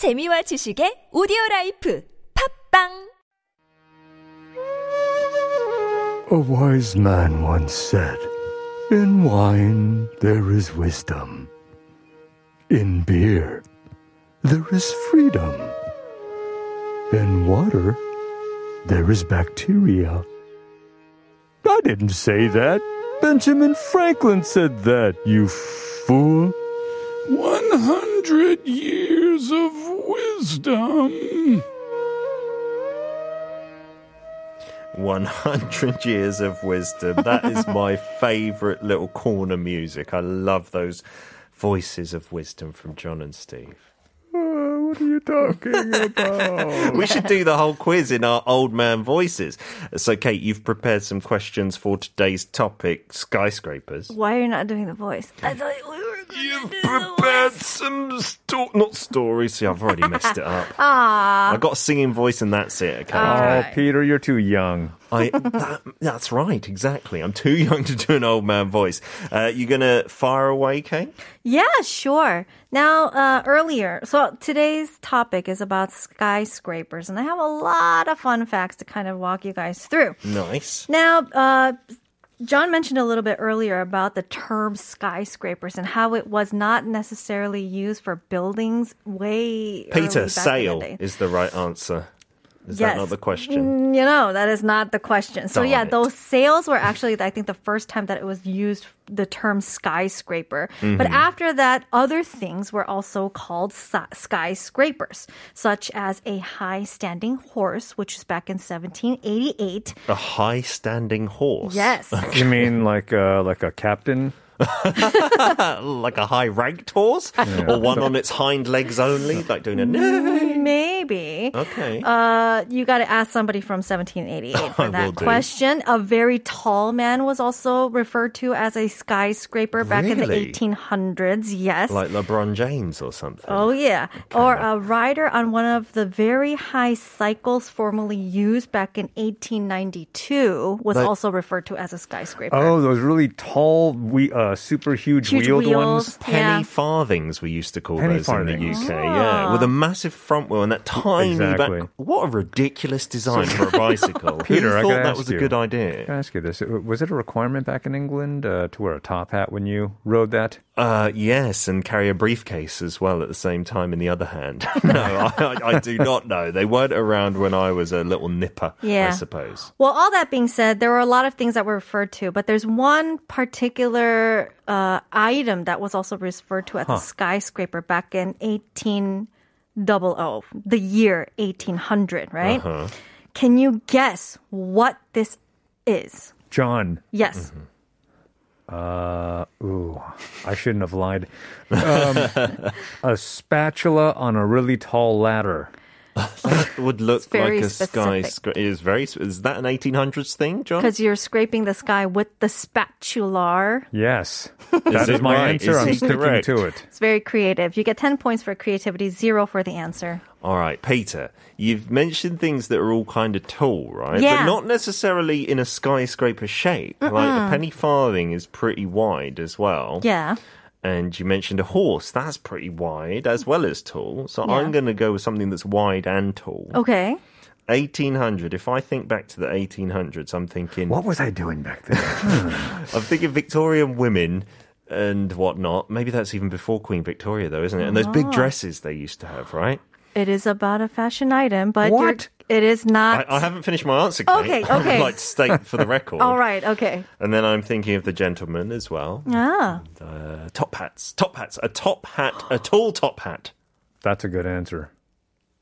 재미와 지식의 오디오 라이프 팝빵 A wise man once said, In wine there is wisdom. In beer there is freedom. In water there is bacteria. I didn't say that. Benjamin Franklin said that, you fool. 100 years of wisdom. 100 years of wisdom. That is my favorite little corner music. I love those voices of wisdom from John and Steve. Uh, what are you talking about? We should do the whole quiz in our old man voices. So, Kate, you've prepared some questions for today's topic skyscrapers. Why are you not doing the voice? I thought we were going You've to do the prepared some sto- not stories. See, I've already messed it up. Ah, I got a singing voice, and that's it. Okay, oh, Peter, you're too young. I that, that's right, exactly. I'm too young to do an old man voice. Uh, you gonna fire away, Kate? yeah, sure. Now, uh, earlier, so today's topic is about skyscrapers, and I have a lot of fun facts to kind of walk you guys through. Nice. Now, uh, John mentioned a little bit earlier about the term skyscrapers and how it was not necessarily used for buildings way Peter, the sail day. is the right answer. Is Yes. that not the question? Mm, You know, that is not the question. So Darn yeah, it. those sails were actually, I think, the first time that it was used, the term skyscraper. Mm-hmm. But after that, other things were also called skyscrapers, such as a high standing horse, which is back in 1788. A high standing horse. Yes. You mean like uh, like a captain? like a high ranked horse? Or one on its hind legs only, like doing a Maybe. Okay. Uh, you got to ask somebody from 1788 for will that do. question. A very tall man was also referred to as a skyscraper back in the 1800s. Yes. like LeBron James or something. Oh, yeah. Or a rider on one of the very high cycles formerly used back in 1892 was Like- also referred to as a skyscraper. Oh, those really tall, we uh, super huge, Huge wheeled wheels. ones. Penny Yeah. farthings, we used to call Penny those in the UK. Yeah, with a massive front wheel and that tiny Exactly. back. What a ridiculous design for a bicycle. Peter, Who I thought that ask was a good Can I idea? ask you this? Was it a requirement back in England uh, to wear a top hat when you rode that? Uh, yes, and carry a briefcase as well at the same time in the other hand. no, I, I, I do not know. They weren't around when I was a little nipper, yeah. I suppose. Well, all that being said, there were a lot of things that were referred to, but there's one particular uh, item that was also referred to as a skyscraper back in 1800, the year 1800, right? Uh-huh. Can you guess what this is? John. Yes. Uh, ooh, I shouldn't have lied. Um, a spatula on a really tall ladder. It would look very like a specific. sky. It is very. Is that an 1800s thing, John? Because you're scraping the sky with the spatular. Yes, that is, it is my right? answer. Is I'm he sticking correct? to it. It's very creative. You get 10 points for creativity, zero for the answer. All right, Peter, you've mentioned things that are all kind of tall, right? Yeah. But not necessarily in a skyscraper shape. Like a penny farthing is pretty wide as well. Yeah. And you mentioned a horse. That's pretty wide as well as tall. So Yeah. I'm going to go with something that's wide and tall. Okay. 1800. If I think back to the 1800s, I'm thinking, What was I doing back then? Hmm. I'm thinking Victorian women and whatnot. Maybe that's even before Queen Victoria, though, isn't it? And those big ah. dresses they used to have, right? It is about a fashion item, but What? it is not. I haven't finished my answer. Kate. Okay, I would okay. like to state for the record. All right. Okay. And then I'm thinking of the gentleman as well. Ah. Uh, top hats. Top hats. A top hat. A tall top hat. That's a good answer.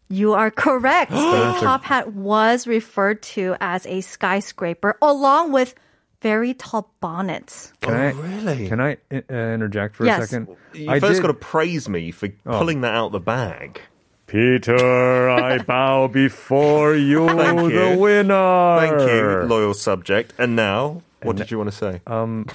You are correct. a top hat was referred to as a skyscraper along with very tall bonnets. Can I, really? Can I uh, interject for Yes. a second? You I first did- got to praise me for pulling that out the bag. Peter, I bow before you, Thank the you. winner. Thank you, loyal subject. And now, what did you want to say? Um,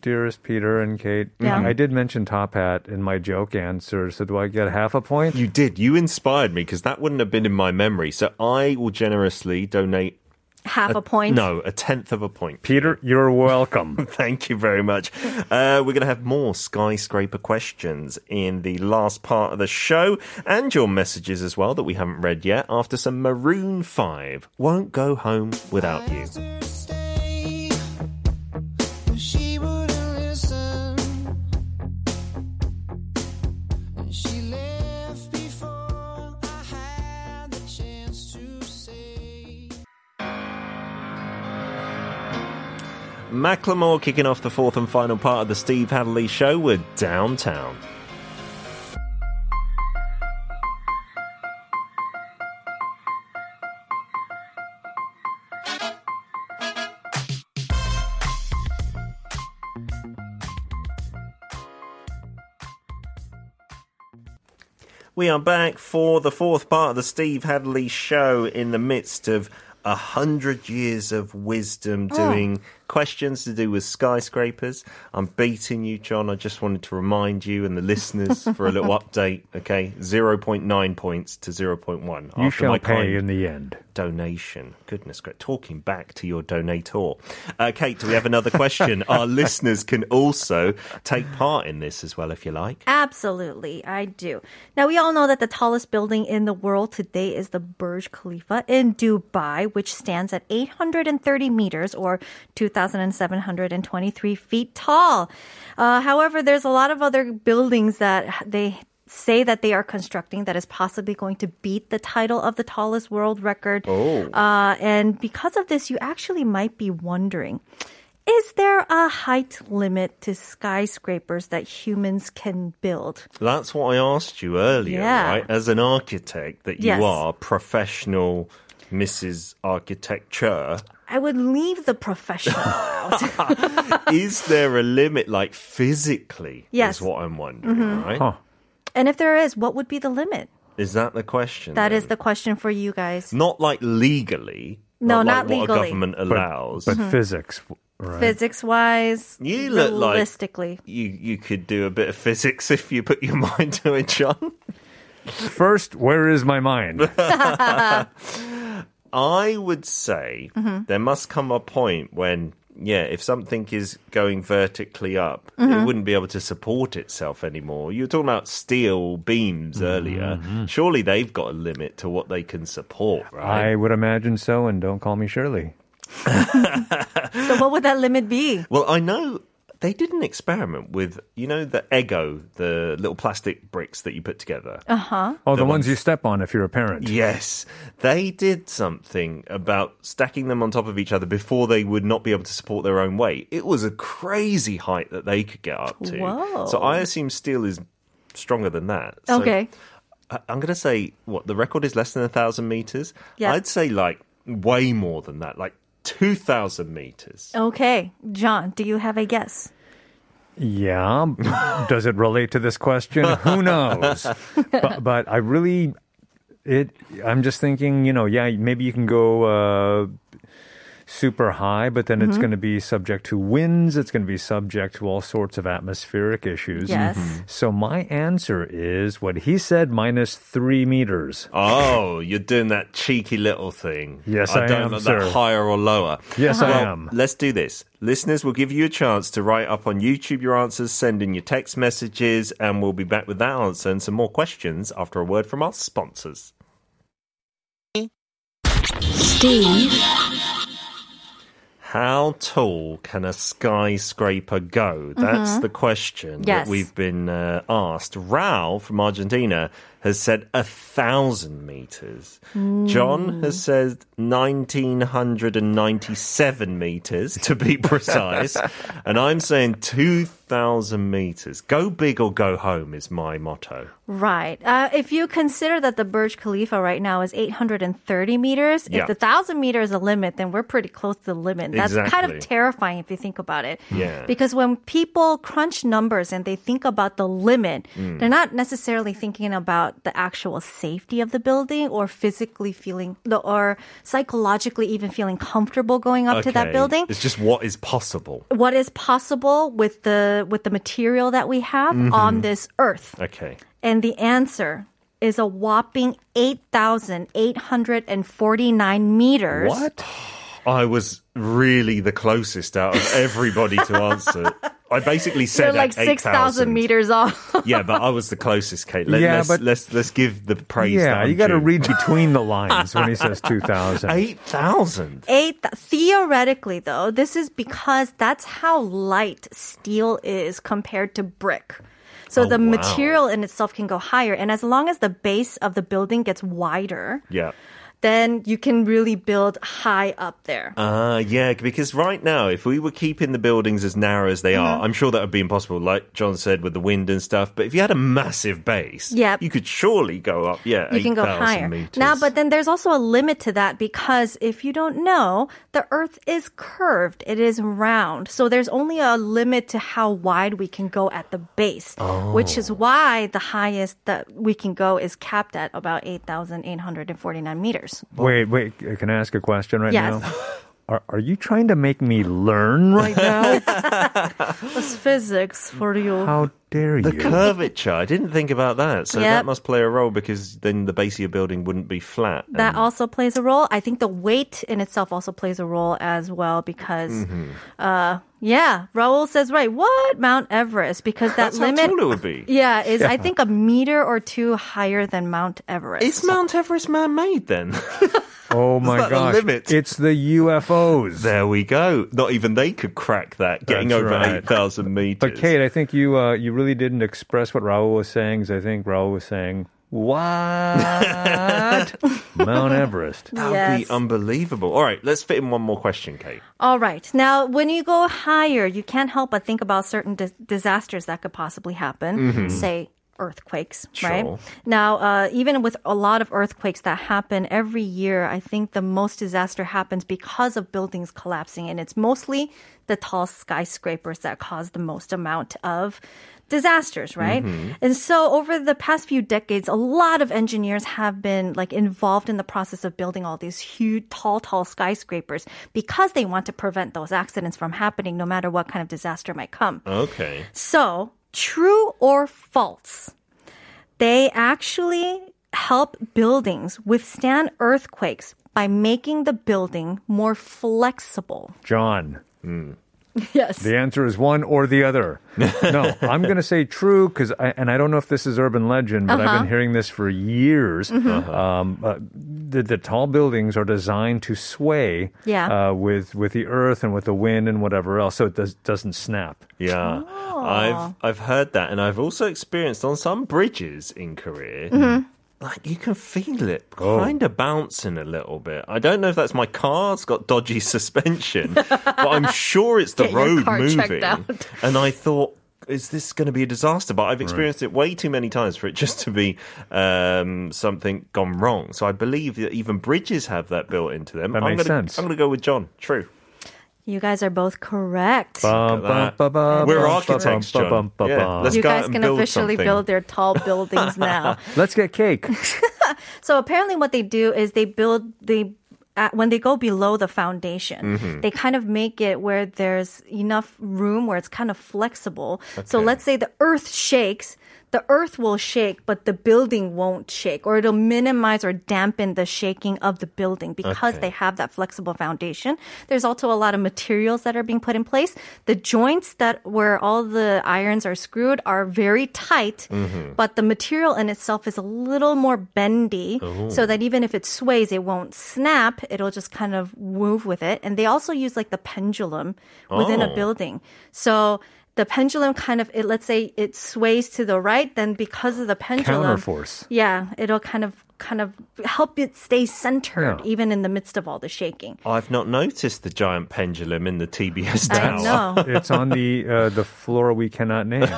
dearest Peter and Kate, Yeah. I did mention top hat in my joke answer, so do I get half a point? You did. You inspired me because that wouldn't have been in my memory. So I will generously donate Half a point. No, a tenth of a point. Peter, you're welcome. Thank you very much. Uh, we're going to have more skyscraper questions in the last part of the show and your messages as well that we haven't read yet after some Maroon 5. Won't go home without you. Macklemore kicking off the fourth and final part of the Steve Hadley show with Downtown. We are back for the fourth part of the Steve Hadley show in the midst of a hundred years of wisdom oh. doing questions to do with skyscrapers. I'm beating you, John. I just wanted to remind you and the listeners for a little update. Okay, 0.9 points to 0.1. You after shall my pay in the end. donation. Goodness great. Talking back to your donator. Uh, Kate, do we have another question? Our listeners can also take part in this as well if you like. Absolutely, I do. Now, we all know that the tallest building in the world today is the Burj Khalifa in Dubai, which stands at 830 meters or 2,723 feet tall. Uh, however, there's a lot of other buildings that they say that they are constructing that is possibly going to beat the title of the tallest world record. Oh. Uh, and because of this, you actually might be wondering. Is there a height limit to skyscrapers that humans can build? That's what I asked you earlier, Yeah. right? As an architect that you Yes. are, professional Mrs. Architecture, I would leave the professional out. is there a limit, like physically? Yes. Mm-hmm. Is what I'm wondering, right? Huh. and if there is, what would be the limit? Is that the question? That is then? the question for you guys. Not like legally. No, like not what legally. a government allows. But physics, right? Physics wise, You look like- realistically. you you could do a bit of physics if you put your mind to it, John. First, where is my mind? I would say Mm-hmm. there must come a point when, yeah, if something is going vertically up, Mm-hmm. it wouldn't be able to support itself anymore. You were talking about steel beams earlier. Surely they've got a limit to what they can support, right? I would imagine so, and don't call me Shirley. So, what would that limit be? Well, I know they did an experiment with, you know, the Lego, the little plastic bricks that you put together. Uh-huh. Oh, the, The ones ones- you step on if you're a parent. Yes, they did something about stacking them on top of each other before they would not be able to support their own weight. It was a crazy height that they could get up to. Whoa. So I assume steel is stronger than that. So Okay. I- I'm going to say what the record is less than a thousand meters. Yeah. I'd say like way more than that, like two thousand meters. Okay. John, do you have a guess? Yeah. Does it relate to this question? Who knows? but, but I really, it. I'm just thinking. You know, yeah, maybe you can go uh, super high, but then Mm-hmm. it's going to be subject to winds. It's going to be subject to all sorts of atmospheric issues. Yes. So my answer is what he said: minus three meters. Oh, you're doing that cheeky little thing. Yes, I I don't am, know sir. that higher or lower. Yes, I Well, am. Let's do this. Listeners, we'll give you a chance to write up on YouTube your answers, send in your text messages, and we'll be back with that answer and some more questions after a word from our sponsors. Steve How tall can a skyscraper go? That's the question Mm-hmm. Yes. that we've been uh, asked. Raul from Argentina has said a thousand meters. Mm. John has said 1997 meters to be precise. and I'm saying 2,000 meters. Go big or go home is my motto. Right. Uh, if you consider that the Burj Khalifa right now is 830 meters, Yeah. if the 1,000 meter is a limit, then we're pretty close to the limit. That's kind of terrifying if you think about it. Yeah. Because when people crunch numbers and they think about the limit, Mm. they're not necessarily thinking about the actual safety of the building or physically feeling or psychologically even feeling comfortable going up to that building. It's just what is possible. What is possible with the with the material that we have Mm-hmm. on this earth? Okay. And the answer is a whopping 8,849 meters. What? I was really the closest out of everybody to answer. I basically said They're like 6,000 8,000. meters off. Yeah, but I was the closest, Kate. Let, Yeah, let's, but- let's let's give the praise. Yeah, that you got to due. read between the lines when he says 2000. eight thousand. Eight. Theoretically, though, this is because that's how light steel is compared to brick. So Oh, the wow. material in itself can go higher, and as long as the base of the building gets wider, Yeah. Then you can really build high up there. Uh, yeah, because right now, if we were keeping the buildings as narrow as they are, Mm-hmm. I'm sure that would be impossible, like John said, with the wind and stuff. But if you had a massive base, Yep. you could surely go up, yeah, you can go higher. meters. Now, but then there's also a limit to that because if you don't know, the earth is curved, it is round. So there's only a limit to how wide we can go at the base, which is why the highest that we can go is capped at about 8,849 meters. Wait, wait. Can I ask a question right Yes. now? Are, are you trying to make me learn right now? It's physics for you. How dare the you? curvature, I didn't think about that. So Yep. that must play a role because then the base of your building wouldn't be flat. That and- also plays a role. I think the weight in itself also plays a role as well because, Mm-hmm. uh, yeah, Raul says right. What Mount Everest? Because that That's how limit, tall it would be. yeah, is I think a meter or two higher than Mount Everest. Is Mount Everest man-made then? oh my that the gosh. limit? It's the UFOs. there we go. Not even they could crack that, getting That's over right. 8,000 meters. But Kate, I think you uh, you really didn't express what Raul was saying. 'cause I think Raul was saying, "What Mount Everest?" That would Yes. be unbelievable. All right, let's fit in one more question, Kate. All right. Now, when you go higher, you can't help but think about certain dis- disasters that could possibly happen. Mm-hmm. Say earthquakes, right? Now, uh, even with a lot of earthquakes that happen every year, I think the most disaster happens because of buildings collapsing, and it's mostly the tall skyscrapers that cause the most amount of disasters, right? And so over the past few decades, a lot of engineers have been like involved in the process of building all these huge, tall, tall skyscrapers because they want to prevent those accidents from happening no matter what kind of disaster might come. Okay. So, true or false? They actually help buildings withstand earthquakes by making the building more flexible. John, hmm. Yes. the answer is one or the other. No, I'm going to say true because, and I don't know if this is urban legend, but Uh-huh. I've been hearing this for years. Mm-hmm. Um, uh, the, the tall buildings are designed to sway Yeah. uh, with with the earth and with the wind and whatever else, so it does, doesn't snap. Yeah, Oh. I've I've heard that, and I've also experienced on some bridges in Korea. Mm-hmm. Like you can feel it Oh. kind of bouncing a little bit. I don't know if that's my car; it's got dodgy suspension, but I'm sure it's the Get your road car checked moving. out. And I thought, is this going to be a disaster? But I've experienced it way too many times for it just to be um, something gone wrong. So I believe that even bridges have that built into them. That I'm makes gonna, sense. I'm going to go with John. True. You guys are both correct. Bum, that. bum, bum, We're bum, architects, bum, John. bum, bum, Yeah, bum. let's you go guys can build officially something. build their tall buildings now. Let's get cake. So apparently, what they do is they build they. At, when they go below the foundation, Mm-hmm. they kind of make it where there's enough room where it's kind of flexible. So let's say the earth shakes, the earth will shake, but the building won't shake, or it'll minimize or dampen the shaking of the building because Okay. they have that flexible foundation. There's also a lot of materials that are being put in place. The joints that where all the irons are screwed are very tight, Mm-hmm. but the material in itself is a little more bendy so that even if it sways, it won't snap. It'll just kind of move with it. And they also use like the pendulum within a Oh. building. So the pendulum kind of, it, let's say it sways to the right, then because of the pendulum, Counterforce. yeah, it'll kind of kind of help it stay centered Yeah. even in the midst of all the shaking. I've not noticed the giant pendulum in the TBS I tower. know. It's on the uh, the floor we cannot name.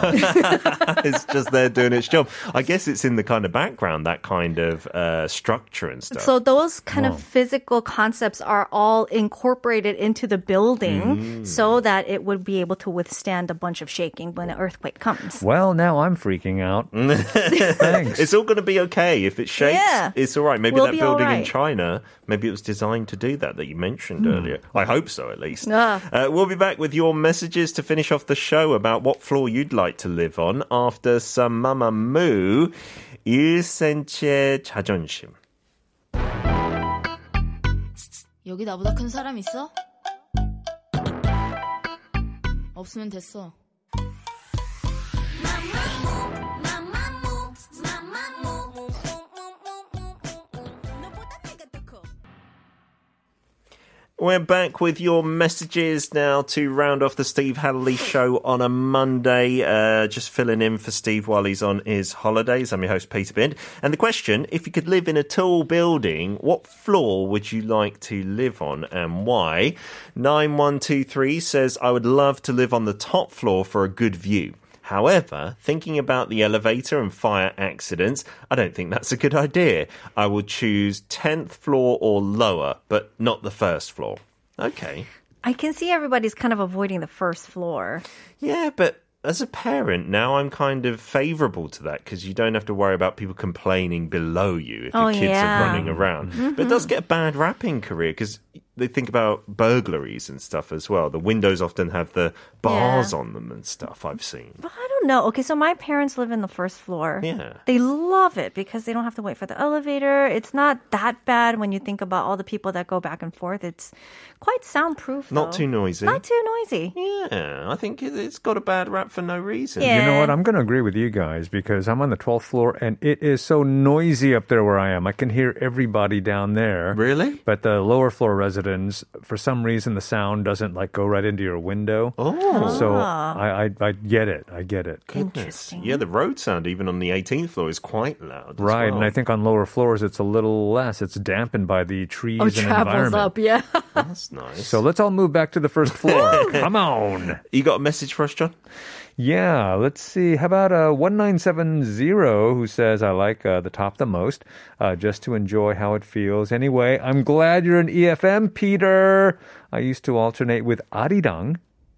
it's just there doing its job. I guess it's in the kind of background, that kind of uh, structure and stuff. So those kind of physical concepts are all incorporated into the building so that it would be able to withstand a bunch of shaking when an earthquake comes. Well, now I'm freaking out. Thanks. it's all going to be okay. If it shakes, Yeah yeah. it's, all right. Maybe we'll that building right. in China, maybe it was designed to do that that you mentioned mm. earlier. I hope so, at least. Ah. Uh, we'll be back with your messages to finish off the show about what floor you'd like to live on after some Mamamoo. 1cm의 자존심. 여기 나보다 큰 사람 있어? 없으면 됐어. We're back with your messages now to round off the Steve Hadley show on a Monday. Uh, just filling in for Steve while he's on his holidays. I'm your host, Peter Bint. And the question if you could live in a tall building, what floor would you like to live on and why? 9123 says, I would love to live on the top floor for a good view. However, thinking about the elevator and fire accidents, I don't think that's a good idea. I will choose 10th floor or lower, but not the first floor. Okay. I can see everybody's kind of avoiding the first floor. Yeah, but as a parent, now I'm kind of favourable to that because you don't have to worry about people complaining below you if Oh, your kids yeah. are running around. But it does mm-hmm. get a bad rap in Korea because they think about burglaries and stuff as well. The windows often have the bars Yeah. on them and stuff I've seen. But I don't know. Okay, so my parents live in the first floor. Yeah. They love it because they don't have to wait for the elevator. It's not that bad when you think about all the people that go back and forth. It's quite soundproof. Not though. too noisy. Not too noisy. Yeah, I think it- it's got a bad rap for no reason. Yeah. You know what? I'm going to agree with you guys because I'm on the 12th floor and it is so noisy up there where I am. I can hear everybody down there. Really? But the lower floor residents, for some reason, the sound doesn't like go right into your window. Oh, So ah. I, I, I get it. I get it. goodness. Yeah, the road sound, even on the 18th floor, is quite loud. as Right, and. I think on lower floors it's a little less. It's dampened by the trees Oh, and travels environment. up. Yeah. That's nice. So let's all move back to the first floor. Come on. you got a message for us, John? Yeah, let's see. How about uh, 1970 who says, I like uh, the top the most, uh, just to enjoy how it feels. Anyway, I'm glad you're an EFM, Peter. I used to alternate with Arirang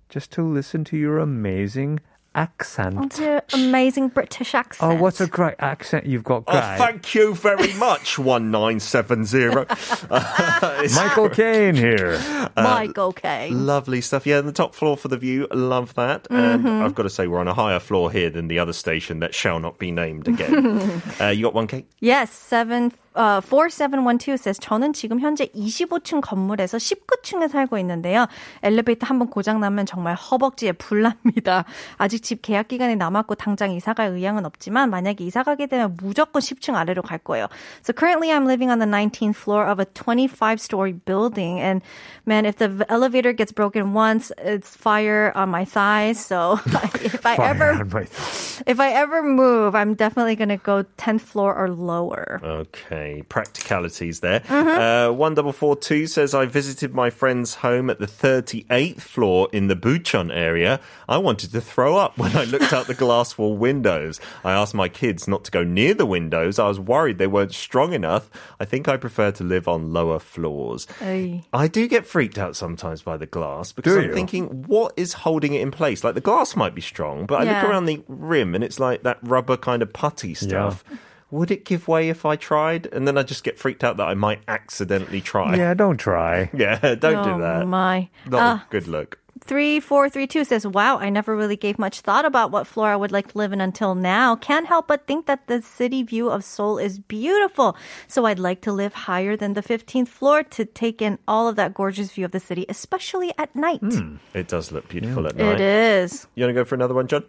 just to listen to your amazing accent. It's an amazing British accent. Oh, what a great accent you've got, Oh, thank you very much, 1970. Uh, uh, Michael Caine here. Mike, okay. Lovely stuff. Yeah, the top floor for the view. Love that. And mm-hmm. I've got to say, we're on a higher floor here than the other station that shall not be named again. uh, you got one, Kate? Yes, seven, uh, 4712 says 저는 지금 현재 25층 건물에서 19층에 살고 있는데요. 엘리베이터 한번 고장 나면 정말 허벅지에 불납니다. 아직 집 계약 기간이 남았고 당장 이사 갈 의향은 없지만 만약에 이사 가게 되면 무조건 10층 아래로 갈 거예요. So currently I'm living on the 19th floor of a 25 story building and man if the elevator gets broken once it's fire on my thighs. So if I Fire ever on my th- if I ever move, I'm definitely going to go 10th floor or lower. Okay, practicalities there. Uh, one double four two says I visited my friend's home at the thirty eighth floor in the Bucheon area. I wanted to throw up when I looked out the glass wall windows. I asked my kids not to go near the windows. I was worried they weren't strong enough. I think I prefer to live on lower floors. Ay. I do get freaked out sometimes by the glass because Do I'm you? thinking, what is holding it in place? Like the glass might be strong, but I look around the rim and it's like that rubber kind of putty stuff. Would it give way if I tried? And then I just get freaked out that I might accidentally try. Yeah, don't try. Yeah, don't do that. oh my. Not Uh, a good look. 3432 says, Wow, I never really gave much thought about what floor I would like to live in until now. Can't help but think that the city view of Seoul is beautiful. So I'd like to live higher than the 15th floor to take in all of that gorgeous view of the city, especially at night. It does look beautiful at night. It is. You want to go for another one, John?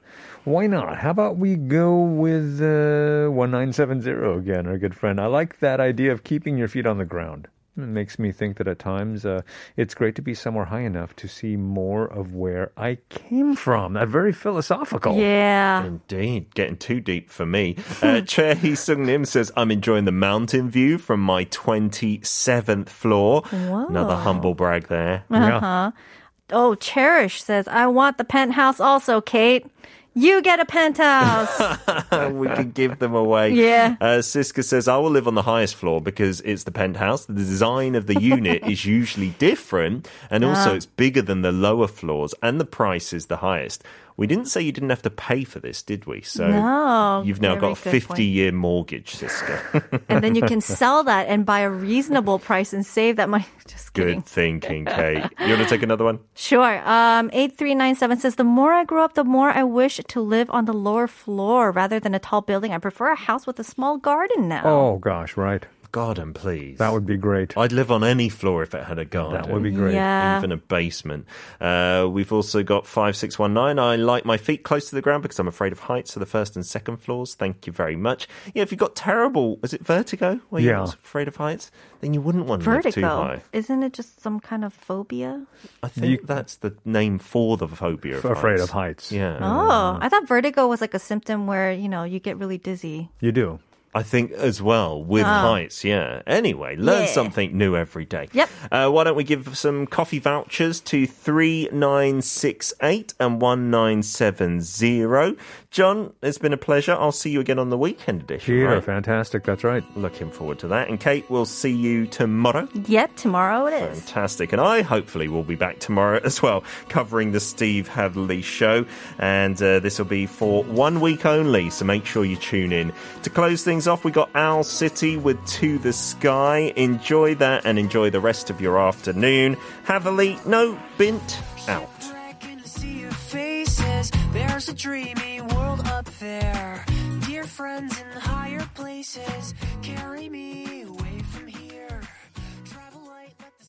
Why not? How about we go with uh, 1970 again, our good friend? I like that idea of keeping your feet on the ground. It makes me think that at times uh, it's great to be somewhere high enough to see more of where I came from. That very philosophical. Yeah. Indeed, getting too deep for me. Uh, Chair Hee Sung Nim says, I'm enjoying the mountain view from my 27th floor. Another humble brag there. Uh-huh. Yeah. Oh, Cherish says, I want the penthouse also, Kate. You get a penthouse. we could give them away. Yeah. Uh, Siska says, I will live on the highest floor because it's the penthouse. The design of the unit is usually different, and also it's bigger than the lower floors, and the price is the highest. We didn't say you didn't have to pay for this, did we? So No, you've now got a good 50 year mortgage, Siska. and then you can sell that and buy a reasonable price and save that money. Just kidding. Good thinking, Kate. You want to take another one? Sure. Um, 8397 says, The more I grow up, the more I wish to live on the lower floor rather than a tall building. I prefer a house with a small garden now. Oh, gosh, right. Garden, please. That would be great. I'd live on any floor if it had a garden. That would be great. Yeah. Even a basement. Uh, we've also got 5619. I like my feet close to the ground because I'm afraid of heights. So the first and second floors. Thank you very much. Yeah, if you've got terrible, is it vertigo? Where you're Yeah. afraid of heights? Then you wouldn't want to live too Vertigo. high. Isn't it just some kind of phobia? I think that's the name for the phobia of Afraid heights. of heights. Yeah. Oh, I thought vertigo was like a symptom where, you know, you get really dizzy. You do. I think as well with heights, yeah. Anyway, learn Yeah. something new every day. Yep. Uh, why don't we give some coffee vouchers to 3968 and 1970? John, it's been a pleasure. I'll see you again on the weekend edition. Peter, right? fantastic. That's right. Looking forward to that. And Kate, we'll see you tomorrow. Yep, tomorrow it is. Fantastic. And I hopefully will be back tomorrow as well, covering the Steve Hadley show. And uh, this will be for one week only, so make sure you tune in. To close things off, we got Owl City with To the Sky. Enjoy that and enjoy the rest of your afternoon. Hadley, no, bint out. There's a dreamy world up there. Dear friends in higher places, carry me